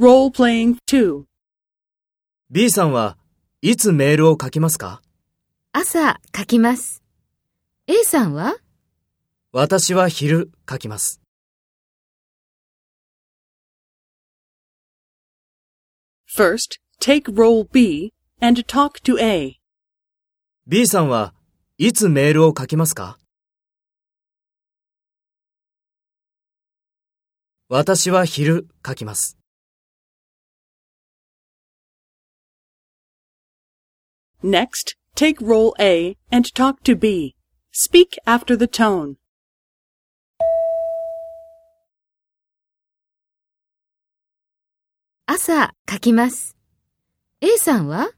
Role playing 2. B さんはいつメールを書きますか？朝書きます。A さんは？私は昼書きます。First, take role B and talk to A. B さんはいつメールを書きますか？私は昼書きます。Next, take role A and talk to B. Speak after the tone. 朝書きます。A さんは